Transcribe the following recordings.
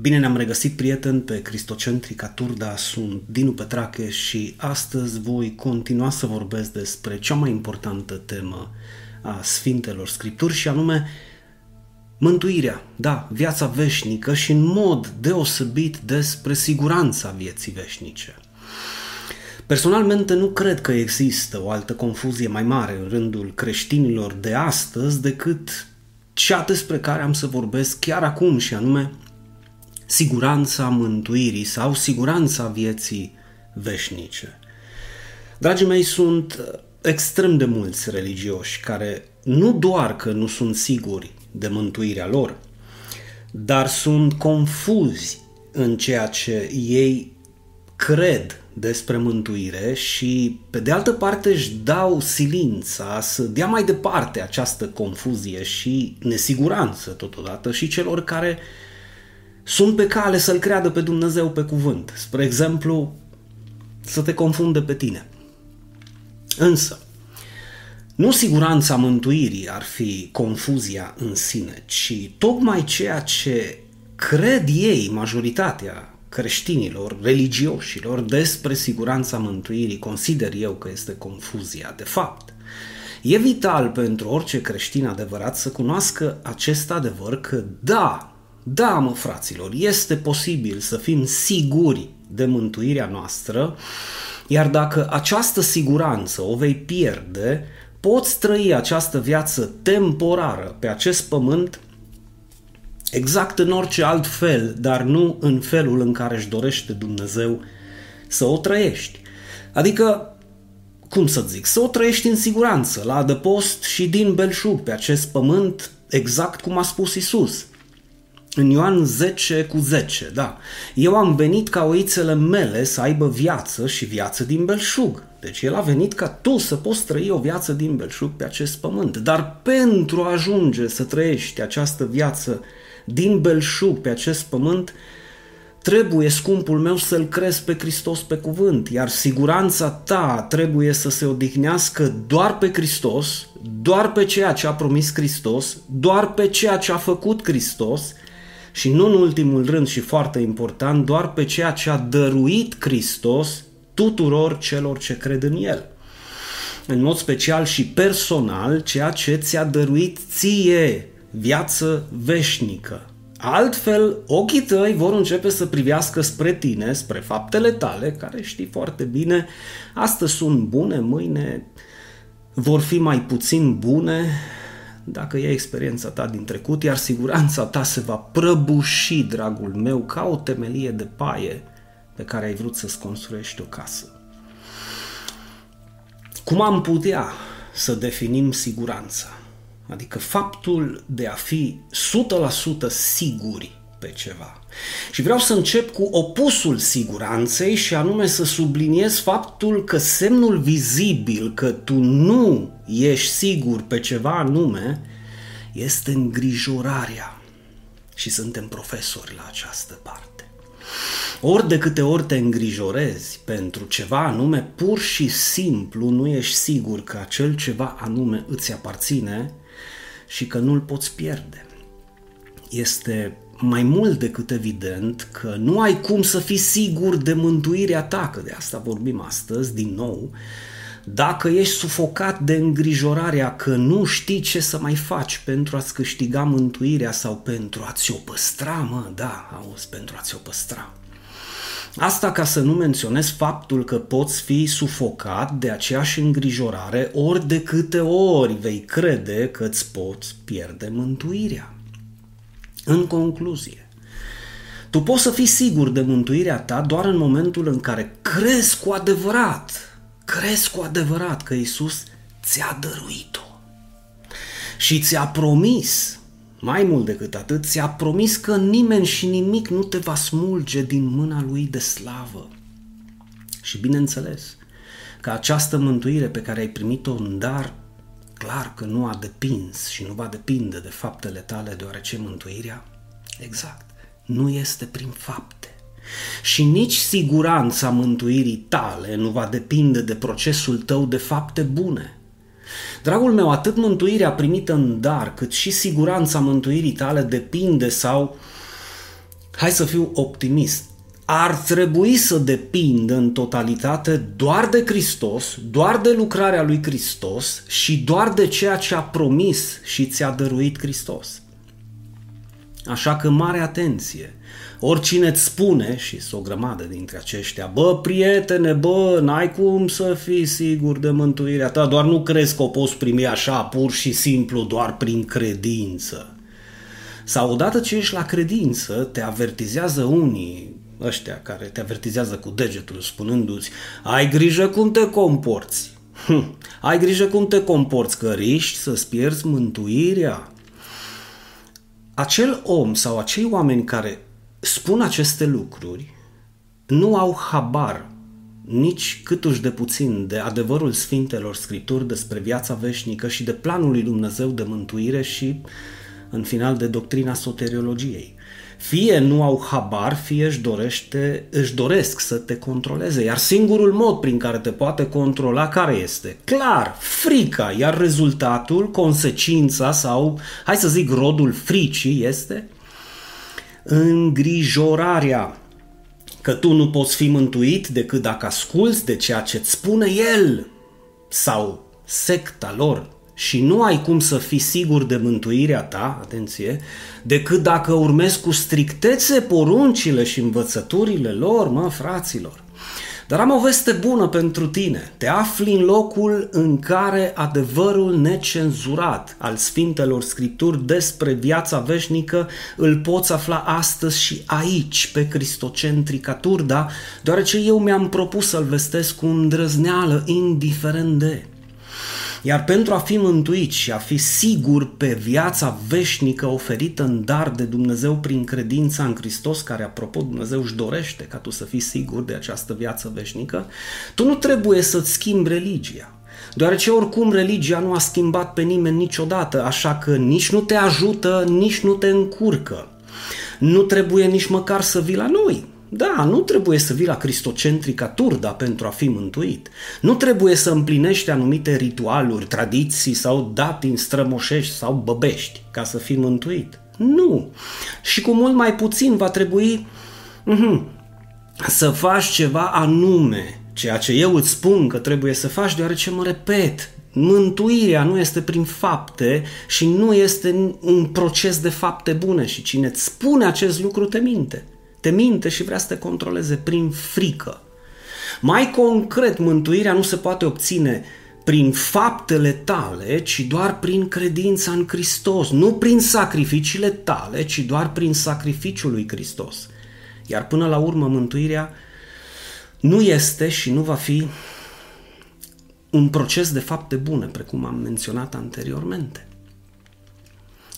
Bine ne-am regăsit, prieteni, pe Cristocentrica Turda, sunt Dinu Petrache și astăzi voi continua să vorbesc despre cea mai importantă temă a Sfintelor Scripturi și anume mântuirea, da, viața veșnică și în mod deosebit despre siguranța vieții veșnice. Personalmente nu cred că există o altă confuzie mai mare în rândul creștinilor de astăzi decât cea despre care am să vorbesc chiar acum și anume siguranța mântuirii sau siguranța vieții veșnice. Dragii mei, sunt extrem de mulți religioși care nu doar că nu sunt siguri de mântuirea lor, dar sunt confuzi în ceea ce ei cred despre mântuire și, pe de altă parte, își dau silința să dea mai departe această confuzie și nesiguranță totodată și celor care sunt pe cale să-L creadă pe Dumnezeu pe cuvânt. Spre exemplu, să te confunde pe tine. Însă, nu siguranța mântuirii ar fi confuzia în sine, ci tocmai ceea ce cred ei, majoritatea creștinilor, religioșilor, despre siguranța mântuirii, consider eu că este confuzia. De fapt, e vital pentru orice creștin adevărat să cunoască acest adevăr că da, da, mă, fraților, este posibil să fim siguri de mântuirea noastră, iar dacă această siguranță o vei pierde, poți trăi această viață temporară pe acest pământ exact în orice alt fel, dar nu în felul în care își dorește Dumnezeu să o trăiești. Adică, cum să zic, să o trăiești în siguranță, la adăpost și din belșug pe acest pământ, exact cum a spus Isus în Ioan 10 cu 10, da. Eu am venit ca oițele mele să aibă viață și viață din belșug. Deci el a venit ca tu să poți trăi o viață din belșug pe acest pământ. Dar pentru a ajunge să trăiești această viață din belșug pe acest pământ, trebuie, scumpul meu, să-L crezi pe Hristos pe cuvânt, iar siguranța ta trebuie să se odihnească doar pe Hristos, doar pe ceea ce a promis Hristos, doar pe ceea ce a făcut Hristos, și nu în ultimul rând și foarte important, doar pe ceea ce a dăruit Hristos tuturor celor ce cred în El. În mod special și personal, ceea ce ți-a dăruit ție viață veșnică. Altfel, ochii tăi vor începe să privească spre tine, spre faptele tale, care știi foarte bine, astăzi sunt bune, mâine vor fi mai puțin bune, dacă e experiența ta din trecut, iar siguranța ta se va prăbuși, dragul meu, ca o temelie de paie pe care ai vrut să-ți construiești o casă. Cum am putea să definim siguranța? Adică faptul de a fi 100% siguri pe ceva. Și vreau să încep cu opusul siguranței și anume să subliniez faptul că semnul vizibil că tu nu ești sigur pe ceva anume este îngrijorarea. Și suntem profesori la această parte. Ori de câte ori te îngrijorezi pentru ceva anume, pur și simplu nu ești sigur că acel ceva anume îți aparține și că nu-l poți pierde. Este mai mult decât evident că nu ai cum să fii sigur de mântuirea ta, că de asta vorbim astăzi din nou, dacă ești sufocat de îngrijorarea că nu știi ce să mai faci pentru a-ți câștiga mântuirea sau pentru a-ți o păstra, mă, da, auzi, pentru a-ți o păstra. Asta ca să nu menționez faptul că poți fi sufocat de aceeași îngrijorare ori de câte ori vei crede că îți poți pierde mântuirea. În concluzie, tu poți să fii sigur de mântuirea ta doar în momentul în care crezi cu adevărat, crezi cu adevărat că Isus ți-a dăruit-o și ți-a promis, mai mult decât atât, ți-a promis că nimeni și nimic nu te va smulge din mâna lui de slavă. Și bineînțeles că această mântuire pe care ai primit-o în dar clar că nu a depins și nu va depinde de faptele tale, deoarece mântuirea, exact, nu este prin fapte. Și nici siguranța mântuirii tale nu va depinde de procesul tău de fapte bune. Dragul meu, atât mântuirea primită în dar, cât și siguranța mântuirii tale depinde sau hai să fiu optimist, ar trebui să depindă în totalitate doar de Hristos, doar de lucrarea lui Hristos și doar de ceea ce a promis și ți-a dăruit Hristos. Așa că mare atenție! Oricine îți spune, și sunt o grămadă dintre aceștia, bă, prietene, bă, n-ai cum să fii sigur de mântuirea ta, doar nu crezi că o poți primi așa, pur și simplu, doar prin credință. Sau odată ce ești la credință, te avertizează unii, ăștia care te avertizează cu degetul spunându-ți ai grijă cum te comporți. Hm, ai grijă cum te comporți, că riști să-ți pierzi mântuirea. Acel om sau acei oameni care spun aceste lucruri nu au habar nici câtuși de puțin de adevărul Sfintelor Scripturi despre viața veșnică și de planul lui Dumnezeu de mântuire și, în final, de doctrina soteriologiei. Fie nu au habar, fie își, dorește, își doresc să te controleze, iar singurul mod prin care te poate controla care este? Clar, frica, iar rezultatul, consecința sau, hai să zic, rodul fricii este îngrijorarea. Că tu nu poți fi mântuit decât dacă asculți de ceea ce îți spune el sau secta lor și nu ai cum să fii sigur de mântuirea ta, atenție, decât dacă urmezi cu strictețe poruncile și învățăturile lor, mă, fraților. Dar am o veste bună pentru tine. Te afli în locul în care adevărul necenzurat al Sfintelor Scripturi despre viața veșnică îl poți afla astăzi și aici, pe Cristocentrica Turda, deoarece eu mi-am propus să-l vestesc cu îndrăzneală, indiferent de. Iar pentru a fi mântuit și a fi sigur pe viața veșnică oferită în dar de Dumnezeu prin credința în Hristos, care, apropo, Dumnezeu își dorește ca tu să fii sigur de această viață veșnică, tu nu trebuie să-ți schimbi religia. Deoarece oricum religia nu a schimbat pe nimeni niciodată, așa că nici nu te ajută, nici nu te încurcă. Nu trebuie nici măcar să vii la noi, da, nu trebuie să vii la cristocentrica turda pentru a fi mântuit. Nu trebuie să împlinești anumite ritualuri, tradiții sau datini strămoșești sau băbești ca să fii mântuit. Nu. Și cu mult mai puțin va trebui uh-huh, să faci ceva anume, ceea ce eu îți spun că trebuie să faci, deoarece mă repet, Mântuirea nu este prin fapte și nu este un proces de fapte bune și cine îți spune acest lucru te minte te minte și vrea să te controleze prin frică. Mai concret, mântuirea nu se poate obține prin faptele tale, ci doar prin credința în Hristos, nu prin sacrificiile tale, ci doar prin sacrificiul lui Hristos. Iar până la urmă, mântuirea nu este și nu va fi un proces de fapte bune, precum am menționat anteriormente.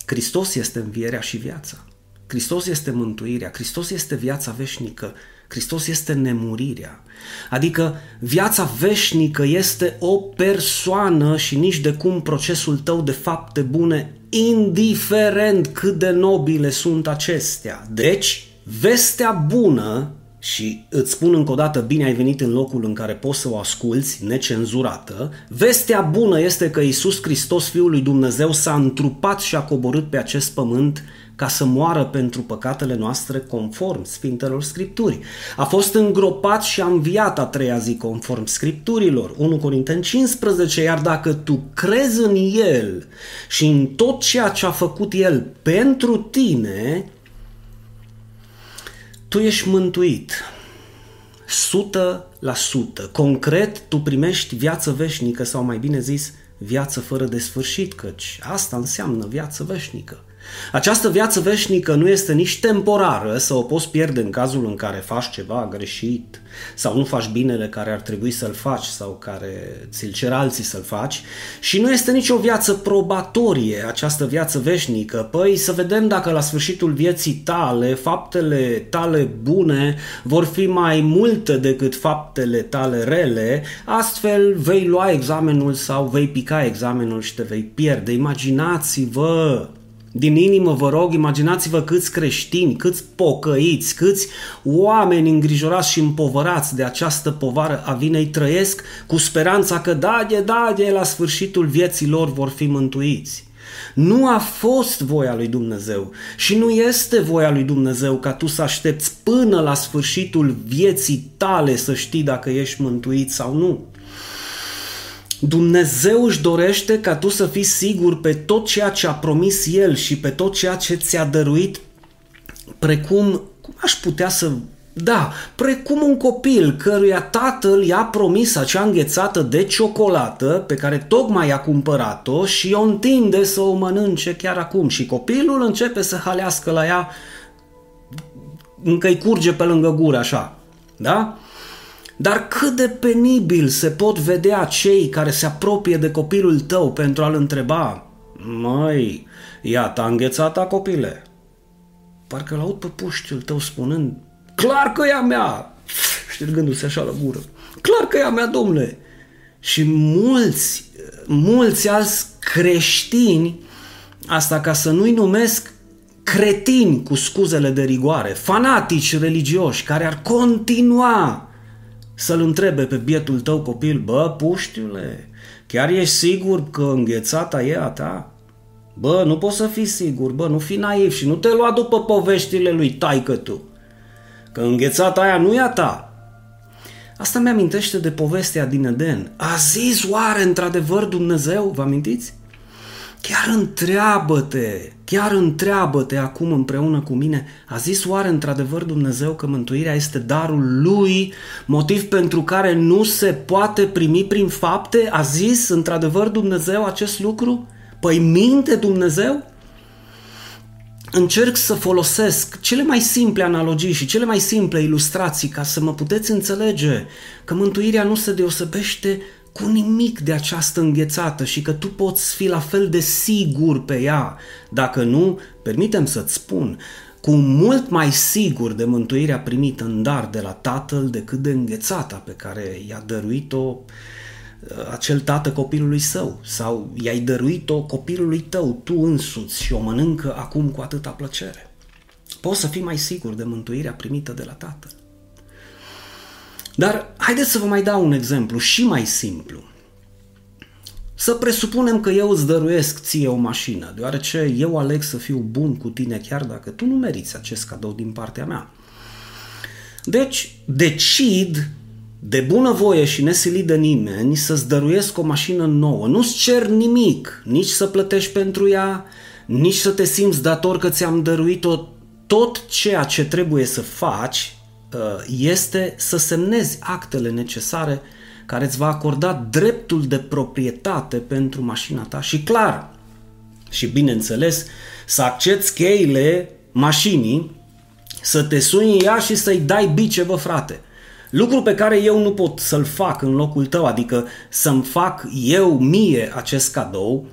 Hristos este învierea și viața. Hristos este mântuirea, Hristos este viața veșnică, Hristos este nemurirea. Adică viața veșnică este o persoană și nici de cum procesul tău de fapte bune, indiferent cât de nobile sunt acestea. Deci, vestea bună și îți spun încă o dată, bine ai venit în locul în care poți să o asculți, necenzurată, vestea bună este că Isus Hristos, Fiul lui Dumnezeu, s-a întrupat și a coborât pe acest pământ ca să moară pentru păcatele noastre conform Sfintelor Scripturi. A fost îngropat și a înviat a treia zi conform Scripturilor. 1 Corinteni 15, iar dacă tu crezi în El și în tot ceea ce a făcut El pentru tine, tu ești mântuit. 100%. Concret, tu primești viață veșnică sau mai bine zis, viață fără de sfârșit, căci asta înseamnă viață veșnică. Această viață veșnică nu este nici temporară, să o poți pierde în cazul în care faci ceva greșit sau nu faci binele care ar trebui să-l faci sau care ți-l cer alții să-l faci și nu este nici o viață probatorie, această viață veșnică. Păi să vedem dacă la sfârșitul vieții tale, faptele tale bune vor fi mai multe decât faptele tale rele, astfel vei lua examenul sau vei pica examenul și te vei pierde. Imaginați-vă din inimă vă rog, imaginați-vă câți creștini, câți pocăiți, câți oameni îngrijorați și împovărați de această povară a vinei trăiesc cu speranța că da, de, da, de, la sfârșitul vieții lor vor fi mântuiți. Nu a fost voia lui Dumnezeu și nu este voia lui Dumnezeu ca tu să aștepți până la sfârșitul vieții tale să știi dacă ești mântuit sau nu. Dumnezeu își dorește ca tu să fii sigur pe tot ceea ce a promis El și pe tot ceea ce ți-a dăruit, precum, cum aș putea să da, precum un copil căruia tatăl i-a promis acea înghețată de ciocolată pe care tocmai a cumpărat-o și o întinde să o mănânce chiar acum și copilul începe să halească la ea încă îi curge pe lângă gură așa, da? Dar cât de penibil se pot vedea cei care se apropie de copilul tău pentru a-l întreba Măi, iată înghețata copile. Parcă l-aud pe puștiul tău spunând Clar că e a mea! Ștergându-se așa la gură. Clar că e a mea, domnule! Și mulți, mulți alți creștini, asta ca să nu-i numesc cretini cu scuzele de rigoare, fanatici religioși care ar continua să-l întrebe pe bietul tău copil, bă, puștiule, chiar ești sigur că înghețata e a ta? Bă, nu poți să fii sigur, bă, nu fi naiv și nu te lua după poveștile lui taică tu că înghețata aia nu e a ta. Asta mi-amintește de povestea din Eden. A zis oare într-adevăr Dumnezeu, vă amintiți? Chiar întreabă-te, chiar întreabă-te acum împreună cu mine, a zis oare într-adevăr Dumnezeu că mântuirea este darul Lui, motiv pentru care nu se poate primi prin fapte? A zis într-adevăr Dumnezeu acest lucru? Păi minte Dumnezeu? încerc să folosesc cele mai simple analogii și cele mai simple ilustrații ca să mă puteți înțelege că mântuirea nu se deosebește cu nimic de această înghețată și că tu poți fi la fel de sigur pe ea. Dacă nu, permitem să-ți spun, cu mult mai sigur de mântuirea primită în dar de la Tatăl decât de înghețata pe care i-a dăruit-o acel tată copilului său sau i-ai dăruit-o copilului tău, tu însuți și o mănâncă acum cu atâta plăcere. Poți să fii mai sigur de mântuirea primită de la Tatăl. Dar haideți să vă mai dau un exemplu și mai simplu. Să presupunem că eu îți dăruiesc ție o mașină, deoarece eu aleg să fiu bun cu tine chiar dacă tu nu meriți acest cadou din partea mea. Deci, decid de bunăvoie și nesilit de nimeni să-ți dăruiesc o mașină nouă. Nu-ți cer nimic, nici să plătești pentru ea, nici să te simți dator că ți-am dăruit-o. Tot ceea ce trebuie să faci uh, este să semnezi actele necesare care îți va acorda dreptul de proprietate pentru mașina ta. Și clar, și bineînțeles, să accepti cheile mașinii, să te suni ea și să-i dai bice, bă frate – Lucru pe care eu nu pot să-l fac în locul tău, adică să-mi fac eu mie acest cadou,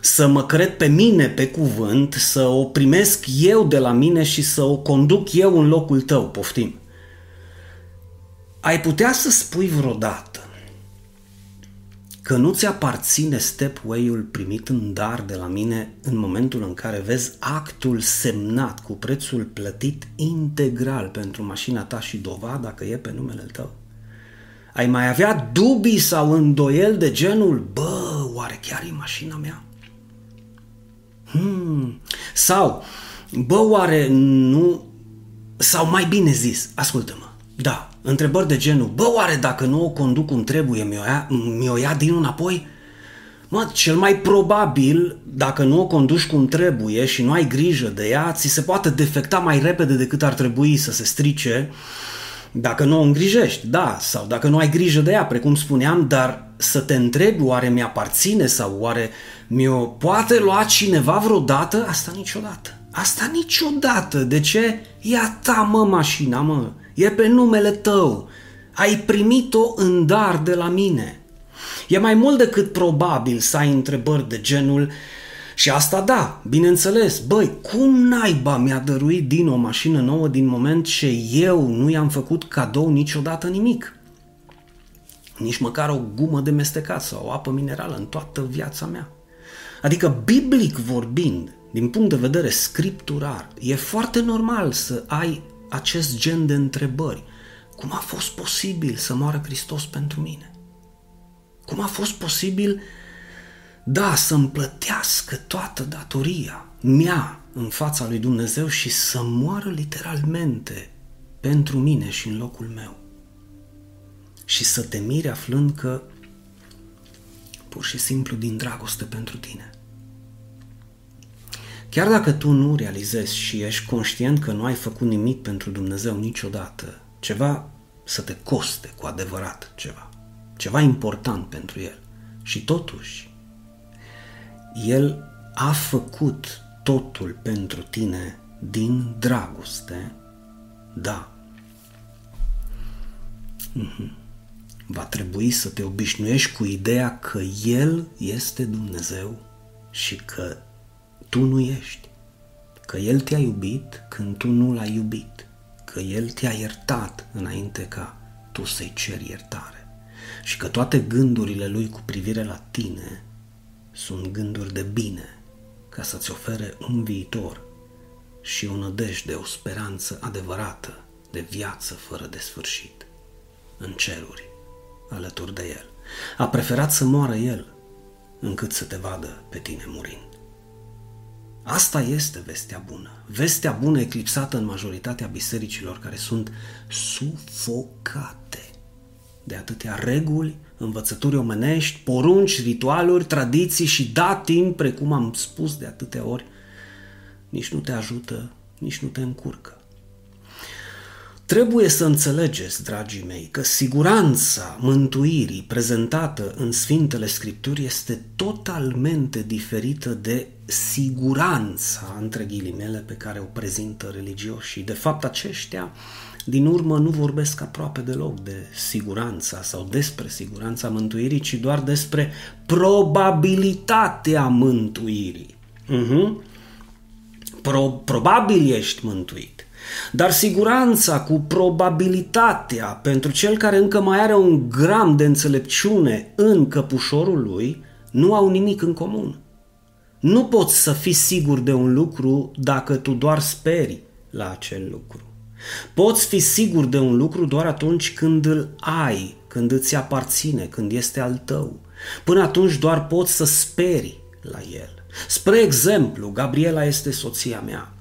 să mă cred pe mine pe cuvânt, să o primesc eu de la mine și să o conduc eu în locul tău, poftim. Ai putea să spui vreodată că nu ți aparține stepway-ul primit în dar de la mine în momentul în care vezi actul semnat cu prețul plătit integral pentru mașina ta și dovada că e pe numele tău? Ai mai avea dubii sau îndoiel de genul, bă, oare chiar e mașina mea? Hmm. Sau, bă, oare nu... Sau mai bine zis, ascultă-mă, da, întrebări de genul, bă, oare dacă nu o conduc cum trebuie, mi-o ia, mi-o ia din înapoi? Mă, cel mai probabil, dacă nu o conduci cum trebuie și nu ai grijă de ea, ți se poate defecta mai repede decât ar trebui să se strice dacă nu o îngrijești, da, sau dacă nu ai grijă de ea, precum spuneam, dar să te întrebi oare mi-aparține sau oare mi-o poate lua cineva vreodată? Asta niciodată. Asta niciodată. De ce? E a ta, mă, mașina, mă e pe numele tău, ai primit-o în dar de la mine. E mai mult decât probabil să ai întrebări de genul și asta da, bineînțeles, băi, cum naiba mi-a dăruit din o mașină nouă din moment ce eu nu i-am făcut cadou niciodată nimic? Nici măcar o gumă de mestecat sau o apă minerală în toată viața mea. Adică, biblic vorbind, din punct de vedere scripturar, e foarte normal să ai acest gen de întrebări. Cum a fost posibil să moară Hristos pentru mine? Cum a fost posibil da, să-mi plătească toată datoria mea în fața lui Dumnezeu și să moară literalmente pentru mine și în locul meu. Și să te miri aflând că pur și simplu din dragoste pentru tine. Chiar dacă tu nu realizezi și ești conștient că nu ai făcut nimic pentru Dumnezeu niciodată, ceva să te coste cu adevărat ceva, ceva important pentru El. Și totuși, El a făcut totul pentru tine din dragoste, da. Mm-hmm. Va trebui să te obișnuiești cu ideea că El este Dumnezeu și că tu nu ești, că El te-a iubit când tu nu l-ai iubit, că El te-a iertat înainte ca tu să-i ceri iertare. Și că toate gândurile Lui cu privire la tine sunt gânduri de bine ca să-ți ofere un viitor și o nădejde, o speranță adevărată de viață fără de sfârșit, în ceruri, alături de El. A preferat să moară El încât să te vadă pe tine murind. Asta este vestea bună. Vestea bună eclipsată în majoritatea bisericilor care sunt sufocate de atâtea reguli, învățături omenești, porunci, ritualuri, tradiții și datini, precum am spus de atâtea ori, nici nu te ajută, nici nu te încurcă. Trebuie să înțelegeți, dragii mei, că siguranța mântuirii prezentată în Sfintele Scripturi este totalmente diferită de siguranța, între ghilimele, pe care o prezintă religioșii. De fapt, aceștia, din urmă, nu vorbesc aproape deloc de siguranța sau despre siguranța mântuirii, ci doar despre probabilitatea mântuirii. Uh-huh. Pro- probabil ești mântuit. Dar siguranța cu probabilitatea pentru cel care încă mai are un gram de înțelepciune în căpușorul lui nu au nimic în comun. Nu poți să fii sigur de un lucru dacă tu doar speri la acel lucru. Poți fi sigur de un lucru doar atunci când îl ai, când îți aparține, când este al tău. Până atunci doar poți să speri la el. Spre exemplu, Gabriela este soția mea.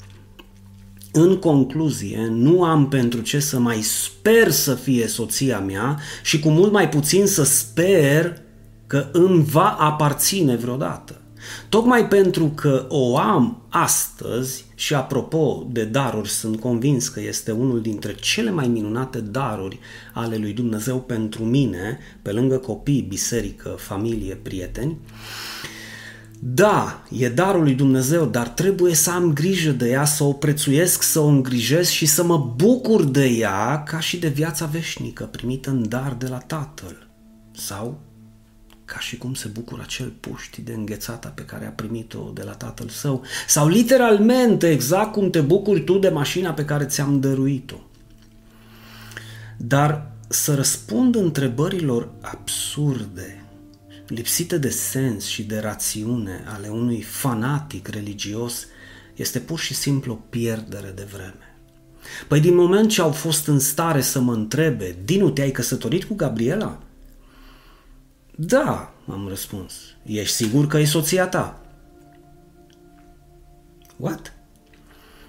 În concluzie, nu am pentru ce să mai sper să fie soția mea și cu mult mai puțin să sper că îmi va aparține vreodată. Tocmai pentru că o am astăzi și apropo de daruri, sunt convins că este unul dintre cele mai minunate daruri ale lui Dumnezeu pentru mine, pe lângă copii, biserică, familie, prieteni, da, e darul lui Dumnezeu, dar trebuie să am grijă de ea, să o prețuiesc, să o îngrijesc și să mă bucur de ea ca și de viața veșnică primită în dar de la Tatăl. Sau ca și cum se bucură acel puști de înghețata pe care a primit-o de la tatăl său, sau literalmente exact cum te bucuri tu de mașina pe care ți-am dăruit-o. Dar să răspund întrebărilor absurde, lipsite de sens și de rațiune ale unui fanatic religios, este pur și simplu o pierdere de vreme. Păi din moment ce au fost în stare să mă întrebe, Dinu, te-ai căsătorit cu Gabriela? Da, am răspuns. Ești sigur că e soția ta? What?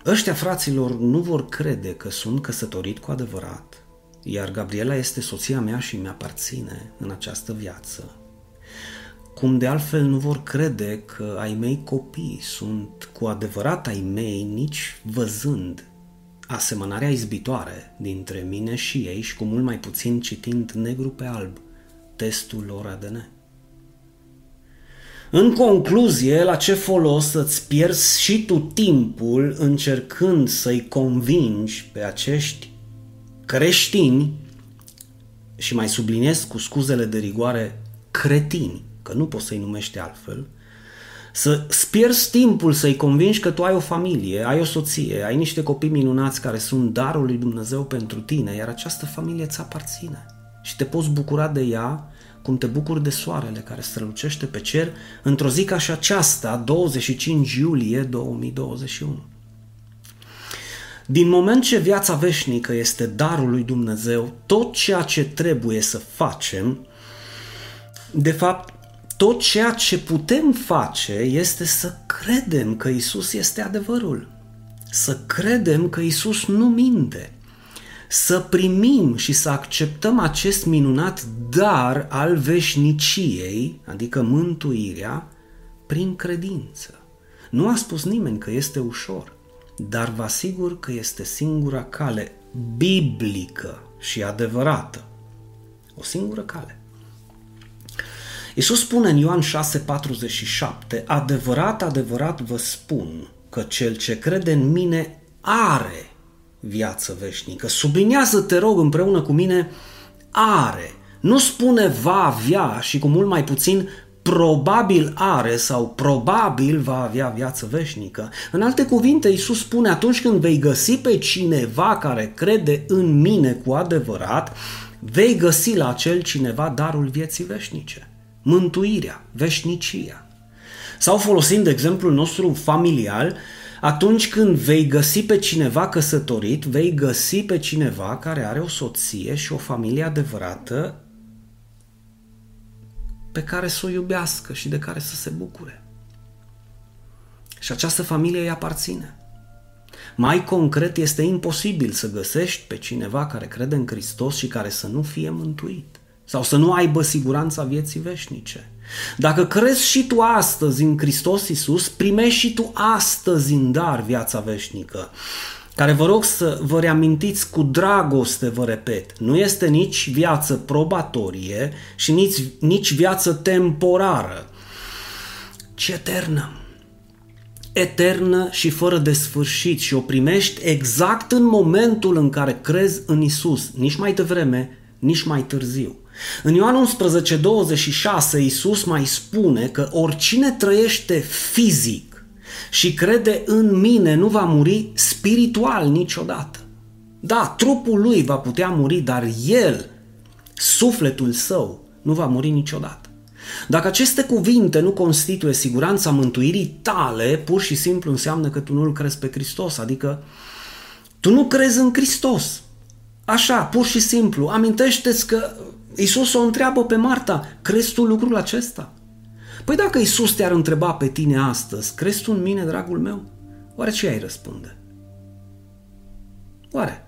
Ăștia fraților nu vor crede că sunt căsătorit cu adevărat, iar Gabriela este soția mea și mi-aparține în această viață. Cum de altfel nu vor crede că ai mei copii sunt cu adevărat ai mei nici văzând asemănarea izbitoare dintre mine și ei și cu mult mai puțin citind negru pe alb testul lor ADN. În concluzie, la ce folos să-ți pierzi și tu timpul încercând să-i convingi pe acești creștini și mai subliniez cu scuzele de rigoare cretini, că nu poți să-i numești altfel, să pierzi timpul să-i convingi că tu ai o familie, ai o soție, ai niște copii minunați care sunt darul lui Dumnezeu pentru tine, iar această familie ți aparține și te poți bucura de ea cum te bucuri de soarele care strălucește pe cer într-o zi ca și aceasta, 25 iulie 2021. Din moment ce viața veșnică este darul lui Dumnezeu, tot ceea ce trebuie să facem, de fapt, tot ceea ce putem face este să credem că Isus este adevărul. Să credem că Isus nu minte. Să primim și să acceptăm acest minunat dar al veșniciei, adică mântuirea, prin credință. Nu a spus nimeni că este ușor, dar vă asigur că este singura cale biblică și adevărată. O singură cale. Iisus spune în Ioan 6,47 Adevărat, adevărat vă spun că cel ce crede în mine are viață veșnică. Subliniază, te rog, împreună cu mine, are. Nu spune va avea și cu mult mai puțin probabil are sau probabil va avea viață veșnică. În alte cuvinte, Iisus spune atunci când vei găsi pe cineva care crede în mine cu adevărat, vei găsi la acel cineva darul vieții veșnice, mântuirea, veșnicia. Sau folosind exemplul nostru familial, atunci când vei găsi pe cineva căsătorit, vei găsi pe cineva care are o soție și o familie adevărată pe care să o iubească și de care să se bucure. Și această familie îi aparține. Mai concret, este imposibil să găsești pe cineva care crede în Hristos și care să nu fie mântuit sau să nu aibă siguranța vieții veșnice. Dacă crezi și tu astăzi în Hristos Iisus, primești și tu astăzi în dar viața veșnică care vă rog să vă reamintiți cu dragoste, vă repet, nu este nici viață probatorie și nici, nici viață temporară, ci eternă. Eternă și fără de sfârșit și o primești exact în momentul în care crezi în Isus, nici mai devreme, nici mai târziu. În Ioan 11, 26, Iisus mai spune că oricine trăiește fizic și crede în mine nu va muri spiritual niciodată. Da, trupul lui va putea muri, dar el, sufletul său, nu va muri niciodată. Dacă aceste cuvinte nu constituie siguranța mântuirii tale, pur și simplu înseamnă că tu nu-L crezi pe Hristos, adică tu nu crezi în Hristos. Așa, pur și simplu, amintește-ți că Isus o întreabă pe Marta, crezi tu lucrul acesta? Păi dacă Isus te-ar întreba pe tine astăzi, crezi tu în mine, dragul meu? Oare ce ai răspunde? Oare?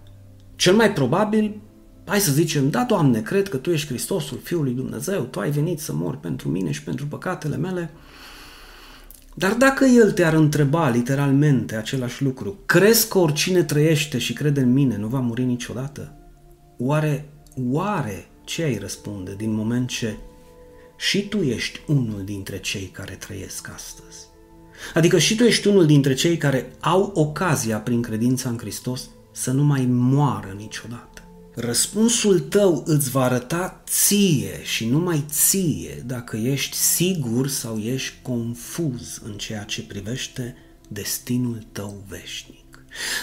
Cel mai probabil, hai să zicem, da, Doamne, cred că Tu ești Hristosul, Fiul lui Dumnezeu, Tu ai venit să mori pentru mine și pentru păcatele mele. Dar dacă El te-ar întreba literalmente același lucru, crezi că oricine trăiește și crede în mine nu va muri niciodată? Oare, oare ce ai răspunde din moment ce și tu ești unul dintre cei care trăiesc astăzi? Adică și tu ești unul dintre cei care au ocazia prin credința în Hristos să nu mai moară niciodată. Răspunsul tău îți va arăta ție și numai ție dacă ești sigur sau ești confuz în ceea ce privește destinul tău veșnic.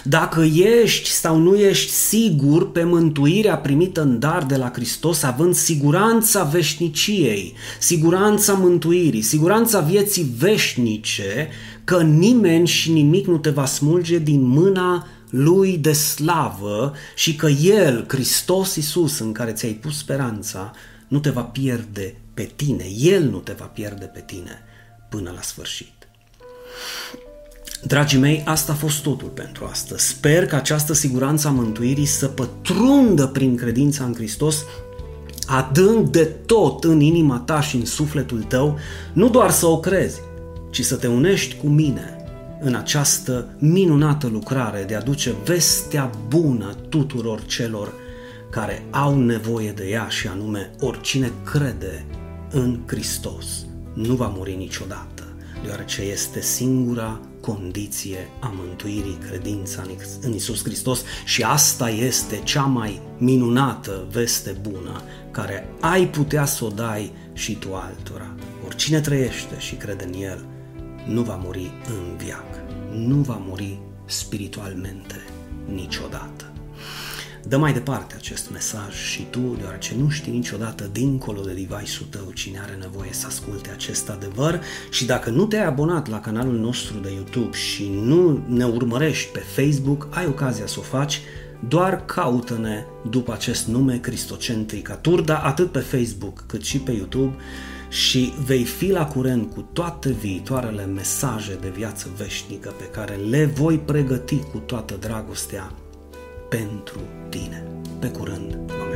Dacă ești sau nu ești sigur pe mântuirea primită în dar de la Hristos, având siguranța veșniciei, siguranța mântuirii, siguranța vieții veșnice, că nimeni și nimic nu te va smulge din mâna lui de slavă și că El, Hristos Iisus, în care ți-ai pus speranța, nu te va pierde pe tine, El nu te va pierde pe tine până la sfârșit. Dragii mei, asta a fost totul pentru astăzi. Sper că această siguranță a mântuirii să pătrundă prin credința în Hristos adânc de tot în inima ta și în sufletul tău, nu doar să o crezi, ci să te unești cu mine în această minunată lucrare de a duce vestea bună tuturor celor care au nevoie de ea și anume oricine crede în Hristos nu va muri niciodată, deoarece este singura condiție a mântuirii, credința în Isus Hristos și asta este cea mai minunată veste bună care ai putea să o dai și tu altora. Oricine trăiește și crede în El nu va muri în viac, nu va muri spiritualmente niciodată. Dă mai departe acest mesaj și tu, deoarece nu știi niciodată dincolo de device-ul tău cine are nevoie să asculte acest adevăr și dacă nu te-ai abonat la canalul nostru de YouTube și nu ne urmărești pe Facebook, ai ocazia să o faci, doar caută-ne după acest nume Cristocentrica Turda, atât pe Facebook cât și pe YouTube și vei fi la curent cu toate viitoarele mesaje de viață veșnică pe care le voi pregăti cu toată dragostea pentru tine. Pe curând, Doamne